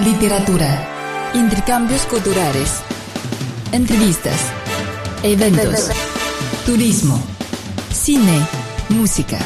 literatura, intercambios culturales, entrevistas, eventos, turismo, cine, música.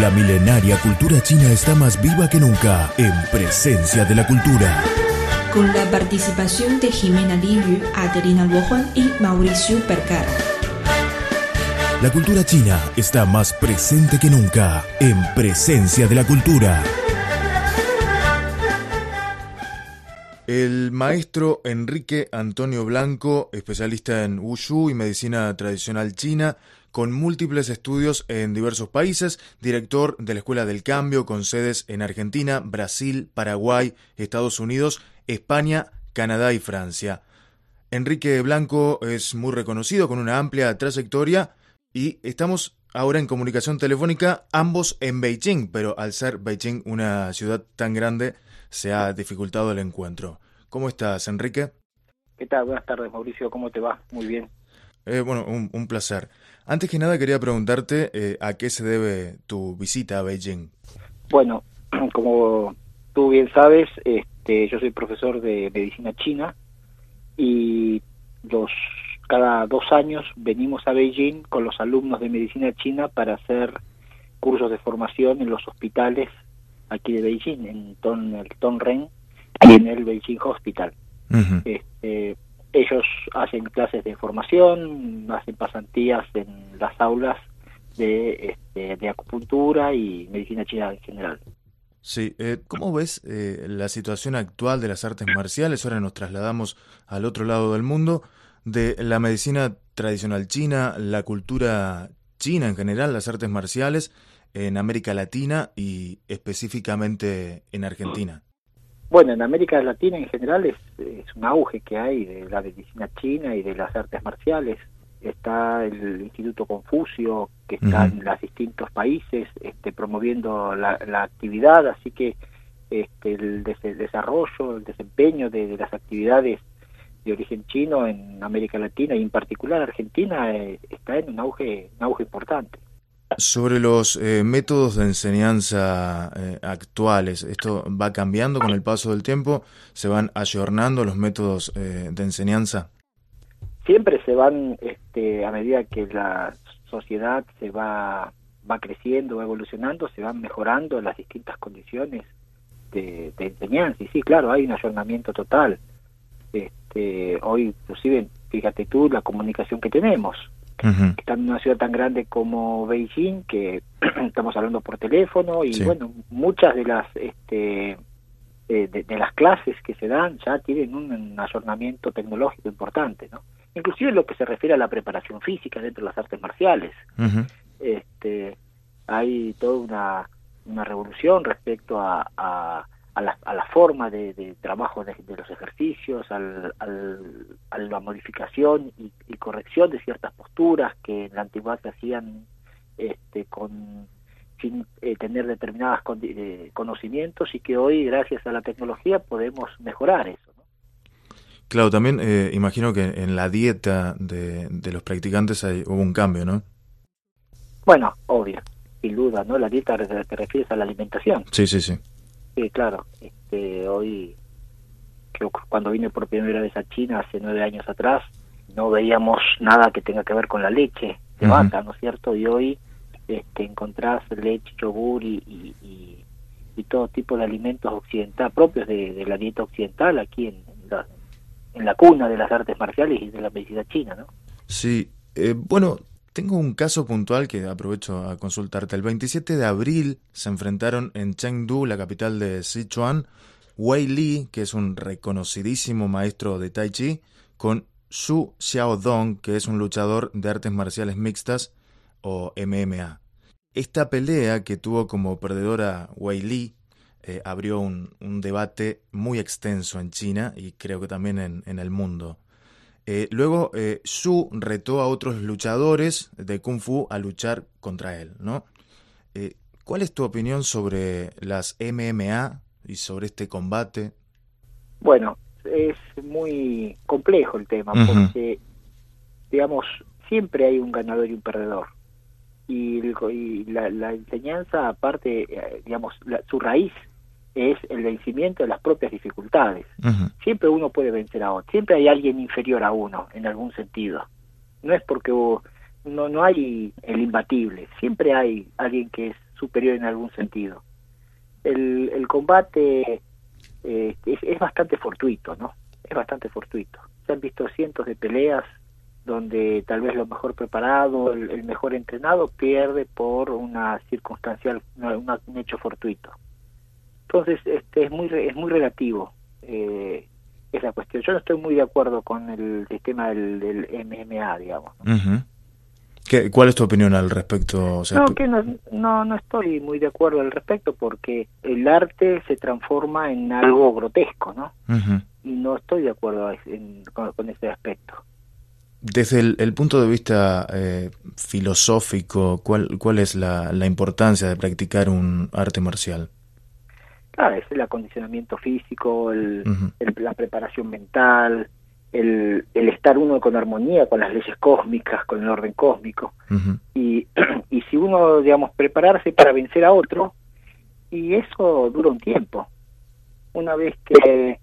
La milenaria cultura china está más viva que nunca en presencia de la cultura. Con la participación de Jimena Liu, Adelina Luohuan y Mauricio Percara. La cultura china está más presente que nunca en presencia de la cultura. El maestro Enrique Antonio Blanco, especialista en Wushu y medicina tradicional china, con múltiples estudios en diversos países, director de la Escuela del Cambio con sedes en Argentina, Brasil, Paraguay, Estados Unidos, España, Canadá y Francia. Enrique Blanco es muy reconocido con una amplia trayectoria y estamos ahora en comunicación telefónica, ambos en Beijing, pero al ser Beijing una ciudad tan grande, se ha dificultado el encuentro. ¿Cómo estás, Enrique? ¿Qué tal? Buenas tardes, Mauricio. ¿Cómo te va? Muy bien. Eh, bueno, un, placer. Antes que nada quería preguntarte eh, a qué se debe tu visita a Beijing. Bueno, como tú bien sabes, este, yo soy profesor de medicina china y los cada dos años venimos a Beijing con los alumnos de medicina china para hacer cursos de formación en los hospitales aquí de Beijing, en Ton, el Tonren y en el Beijing Hospital. este, ellos hacen clases de formación, hacen pasantías en las aulas de, este, de acupuntura y medicina china en general. Sí, eh, ¿cómo ves eh, la situación actual de las artes marciales? Ahora nos trasladamos al otro lado del mundo, de la medicina tradicional china, la cultura china en general, las artes marciales en América Latina y específicamente en Argentina. Bueno, en América Latina en general es, un auge que hay de la medicina china y de las artes marciales. Está el Instituto Confucio, que está en los distintos países este, promoviendo la, actividad, así que este, el, desarrollo, el desempeño de, las actividades de origen chino en América Latina y en particular Argentina eh, está en un auge, un auge importante. Sobre los eh, métodos de enseñanza eh, actuales, ¿esto va cambiando con el paso del tiempo? ¿Se van ayornando los métodos eh, de enseñanza? Siempre se van, este, a medida que la sociedad se va, va creciendo, va evolucionando, se van mejorando las distintas condiciones de, enseñanza. Y sí, claro, hay un ayornamiento total. Este, hoy, inclusive, fíjate tú, la comunicación que tenemos que en una ciudad tan grande como Beijing, que estamos hablando por teléfono y bueno, muchas de las este, eh, de, las clases que se dan ya tienen un, ayornamiento tecnológico importante, ¿no? Inclusive en lo que se refiere a la preparación física dentro de las artes marciales. este, hay toda una, una revolución respecto a a la, a la forma de, trabajo de, los ejercicios, al, a la modificación y, corrección de ciertas posturas que en la antigüedad se hacían este, con, sin eh, tener determinados eh, conocimientos y que hoy, gracias a la tecnología, podemos mejorar eso. Claro, también eh, imagino que en la dieta de, de los practicantes hay, hubo un cambio, ¿no? Bueno, obvio, sin duda, ¿no? La dieta te refieres a la alimentación. Sí, sí, sí. Sí, claro. Este, hoy, cuando vine por primera vez a China hace nueve años atrás, no veíamos nada que tenga que ver con la leche de vaca, ¿no es cierto? Y hoy este, encontrás leche, yogur y, y, todo tipo de alimentos occidentales, propios de, la dieta occidental aquí en, la, en la cuna de las artes marciales y de la medicina china, ¿no? Sí, eh, bueno, tengo un caso puntual que aprovecho a consultarte. El 27 de abril se enfrentaron en Chengdu, la capital de Sichuan, Wei Li, que es un reconocidísimo maestro de Tai Chi, con Xu Xiaodong, que es un luchador de artes marciales mixtas o MMA. Esta pelea que tuvo como perdedora Wei Li eh, abrió un, debate muy extenso en China y creo que también en el mundo. Eh, luego, eh, Su retó a otros luchadores de Kung Fu a luchar contra él, ¿no? Eh, ¿Cuál es tu opinión sobre las MMA y sobre este combate? Bueno, es muy complejo el tema, porque, digamos, siempre hay un ganador y un perdedor. Y, la, enseñanza, aparte, digamos, su raíz es el vencimiento de las propias dificultades. Siempre uno puede vencer a otro, siempre hay alguien inferior a uno en algún sentido. No es porque no, no hay el imbatible, siempre hay alguien que es superior en algún sentido. El, el combate eh, es, bastante fortuito, ¿no? Es bastante fortuito. Se han visto cientos de peleas donde tal vez lo mejor preparado, el, mejor entrenado pierde por una circunstancial, un hecho fortuito. Entonces, este es muy es muy relativo eh, esa cuestión. Yo no estoy muy de acuerdo con el sistema del, del MMA, digamos. ¿Qué, ¿Cuál es tu opinión al respecto? no, que no, no, no estoy muy de acuerdo al respecto porque el arte se transforma en algo grotesco, ¿no? Y no estoy de acuerdo con, ese aspecto. Desde el, punto de vista eh, filosófico, ¿cuál, ¿cuál es la, la importancia de practicar un arte marcial? Claro, es el acondicionamiento físico, el, la preparación mental, el, el, estar uno con armonía con las leyes cósmicas, con el orden cósmico. y, y si uno, digamos, prepararse para vencer a otro, y eso dura un tiempo. Una vez que,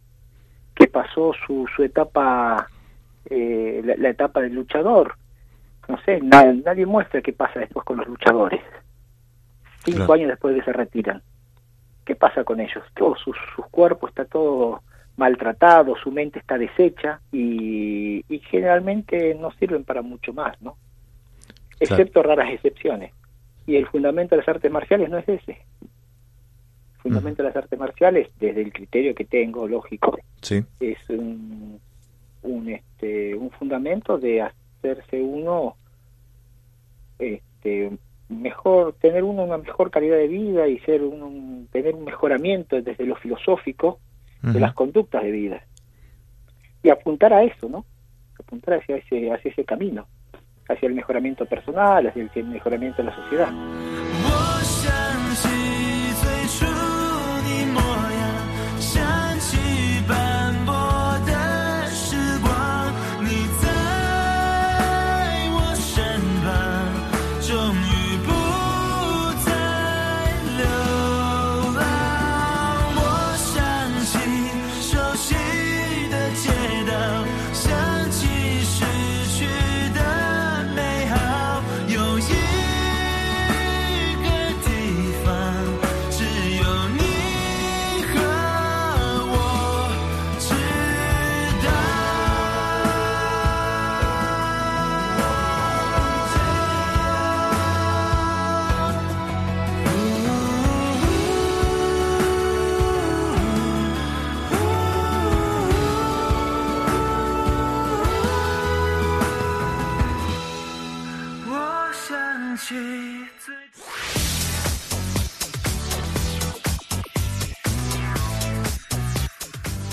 que pasó su, su etapa, eh, la, etapa del luchador, no sé, nadie muestra qué pasa después con los luchadores. Cinco años después de que se retiran. ¿Qué pasa con ellos? Todo su, cuerpo está todo maltratado, su mente está deshecha y, generalmente no sirven para mucho más, ¿no? Excepto raras excepciones. Y el fundamento de las artes marciales no es ese. El fundamento de las artes marciales, desde el criterio que tengo, lógico, es un, un, este, un fundamento de hacerse uno este, mejor tener uno una mejor calidad de vida y ser un, tener un mejoramiento desde lo filosófico de las conductas de vida. Y apuntar a eso no apuntar hacia ese hacia ese camino hacia el mejoramiento personal hacia el mejoramiento de la sociedad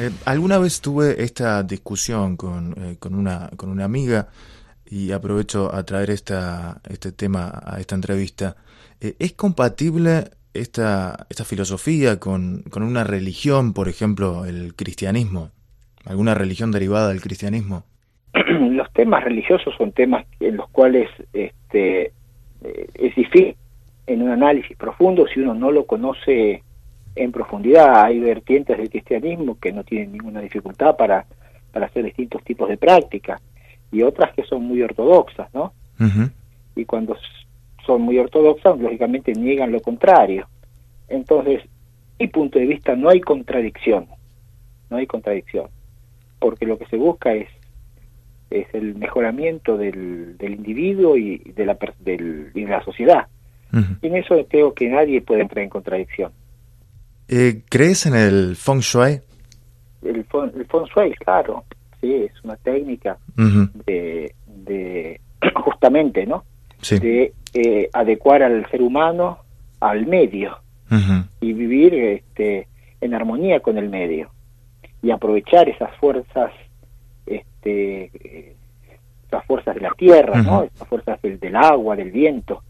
Eh, alguna vez tuve esta discusión con, eh, con, una, con una amiga y aprovecho a traer esta, este tema a esta entrevista. Eh, ¿Es compatible esta, esta filosofía con, con una religión, por ejemplo, el cristianismo? ¿Alguna religión derivada del cristianismo? Los temas religiosos son temas en los cuales este, es difícil en un análisis profundo si uno no lo conoce en profundidad. Hay vertientes del cristianismo que no tienen ninguna dificultad para, para hacer distintos tipos de prácticas y otras que son muy ortodoxas, ¿no? Y cuando son muy ortodoxas, lógicamente niegan lo contrario. Entonces, mi punto de vista, no hay contradicción, no hay contradicción, porque lo que se busca es es el mejoramiento del, del individuo y de la, del, y de la sociedad. Y en eso creo que nadie puede entrar en contradicción. Eh, ¿Crees en el feng shui? El, feng shui, claro, sí, es una técnica de, justamente, ¿no? De eh, adecuar al ser humano al medio y vivir este, en armonía con el medio y aprovechar esas fuerzas, este, esas fuerzas de la tierra, ¿no? Esas fuerzas del, del agua, del viento,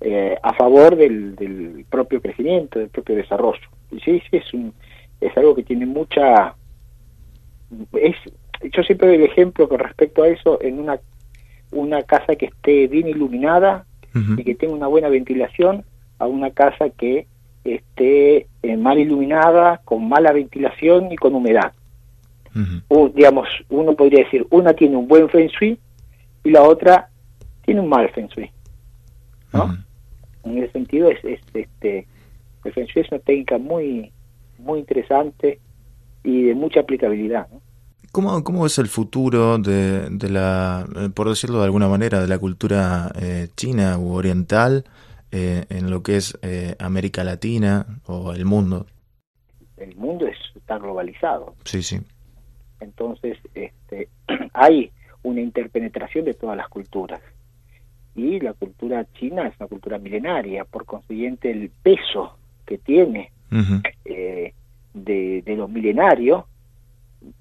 eh, a favor del, del, propio crecimiento, del propio desarrollo. Sí, sí, es, un, es algo que tiene mucha... Es, yo siempre doy el ejemplo con respecto a eso en una, una casa que esté bien iluminada y que tenga una buena ventilación a una casa que esté eh, mal iluminada, con mala ventilación y con humedad. o, digamos, uno podría decir, una tiene un buen feng shui y la otra tiene un mal feng shui. ¿no? En ese sentido, es, este, el feng shui es una técnica muy, muy interesante y de mucha aplicabilidad. ¿no? ¿Cómo, ¿Cómo es el futuro de, de la, eh, por decirlo de alguna manera, de la cultura eh, china u oriental eh, en lo que es América Latina o el mundo? El mundo es, está globalizado. Sí, sí. Entonces, este, hay una interpenetración de todas las culturas. Y la cultura china es una cultura milenaria, por consiguiente el peso que tiene de, de lo milenario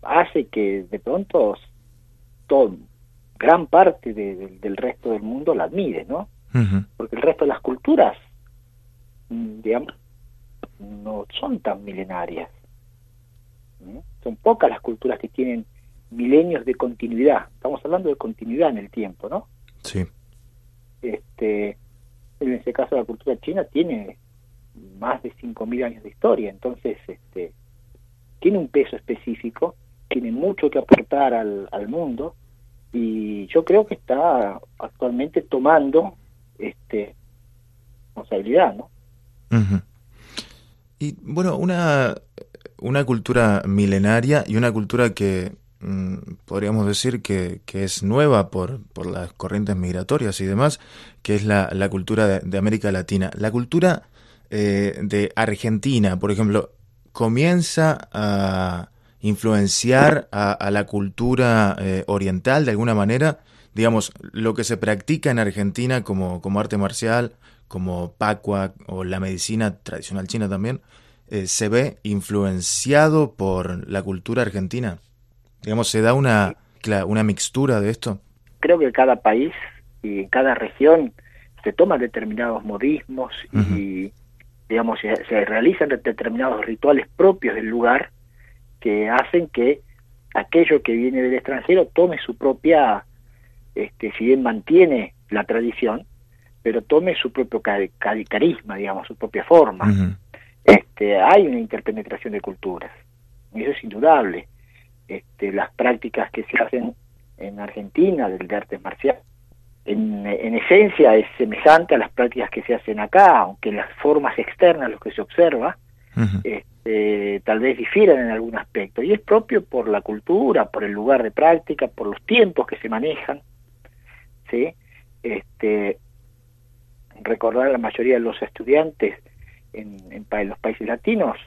hace que de pronto todo, gran parte del resto del mundo la admire, ¿no? Porque el resto de las culturas, digamos, no son tan milenarias. Son pocas las culturas que tienen milenios de continuidad. Estamos hablando de continuidad en el tiempo, ¿no? Sí. Este, en ese caso la cultura china tiene más de 5.000 años de historia, entonces este, tiene un peso específico, tiene mucho que aportar al, al mundo y yo creo que está actualmente tomando este responsabilidad, ¿no? Y bueno, una, una cultura milenaria y una cultura que mm, podríamos decir que, que, es nueva por, por las corrientes migratorias y demás, que es la, la cultura de, de, América Latina. La cultura eh, de Argentina, por ejemplo, comienza a influenciar a, la cultura eh, oriental de alguna manera, digamos, lo que se practica en Argentina como, como arte marcial, como Pacua o la medicina tradicional china también, eh, se ve influenciado por la cultura argentina. Digamos, se da una, una mixtura de esto. Creo que cada país y cada región se toman determinados modismos y digamos, se, realizan determinados rituales propios del lugar que hacen que aquello que viene del extranjero tome su propia, este, si bien mantiene la tradición, pero tome su propio carisma, digamos, su propia forma. este, hay una interpenetración de culturas, y eso es indudable. Este, las prácticas que se hacen en Argentina del de artes marciales en, en, esencia es semejante a las prácticas que se hacen acá, aunque las formas externas, lo que se observa, este, tal vez difieran en algún aspecto. Y es propio por la cultura, por el lugar de práctica, por los tiempos que se manejan. ¿sí? Este, recordar a la mayoría de los estudiantes en, en, los países latinos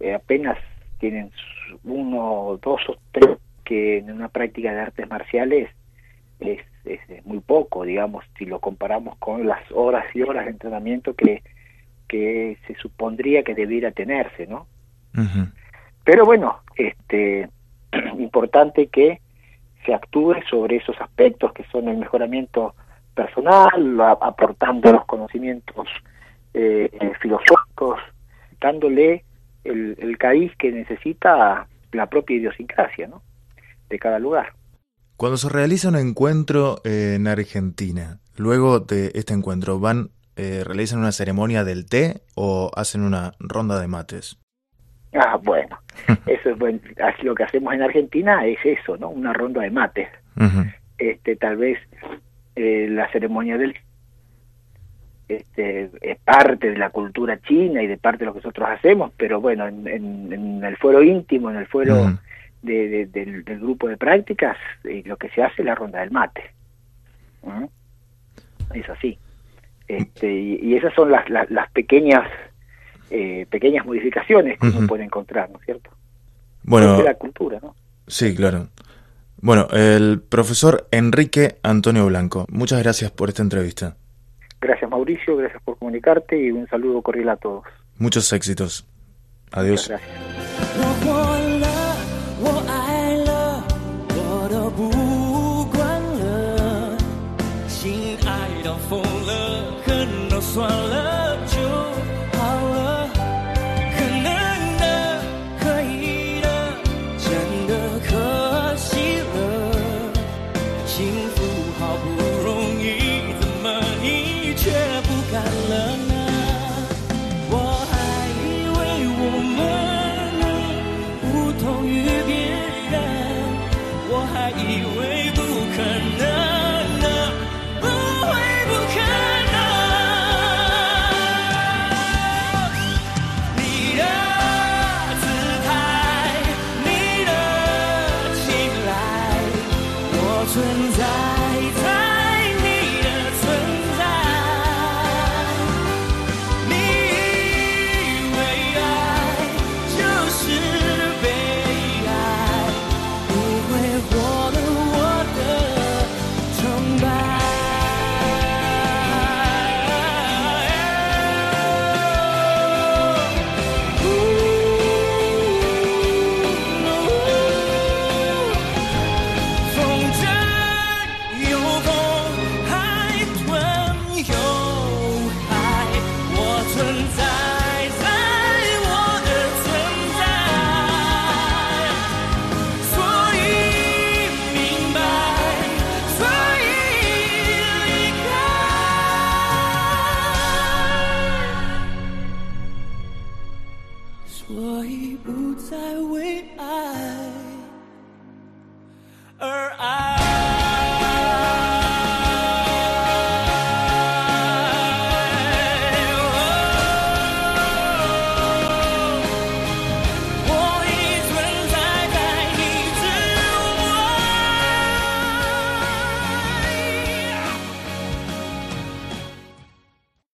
eh, apenas tienen uno, dos o tres que en una práctica de artes marciales es, es, muy poco, digamos, si lo comparamos con las horas y horas de entrenamiento que, que se supondría que debiera tenerse, ¿no? Pero bueno, este, importante que se actúe sobre esos aspectos que son el mejoramiento personal, aportando los conocimientos eh, eh, filosóficos, dándole el, el cariz que necesita la propia idiosincrasia ¿no? de cada lugar. Cuando se realiza un encuentro en Argentina, luego de este encuentro, ¿van, eh, realizan una ceremonia del té o hacen una ronda de mates? Ah, bueno, eso es bueno. Lo que hacemos en Argentina es eso, ¿no? Una ronda de mates. Este, tal vez eh, la ceremonia del este, es parte de la cultura china y de parte de lo que nosotros hacemos, pero bueno, en, en, el fuero íntimo, en el fuero de, del, grupo de prácticas, eh, lo que se hace es la ronda del mate. Es así. Este, y, esas son las, las, pequeñas eh, pequeñas modificaciones que uno puede encontrar, ¿no es cierto? Bueno, de la cultura, ¿no? Sí, claro. Bueno, el profesor Enrique Antonio Blanco, muchas gracias por esta entrevista. Gracias Mauricio, gracias por comunicarte y un saludo cordial a todos. Muchos éxitos. Adiós. Muchas gracias. 疯了，恨了，算了，就好了，可能的，可以的，真的可惜了，幸福好不容易，怎么你却不敢了呢？我还以为我们能不同于别人，我还以为不可能。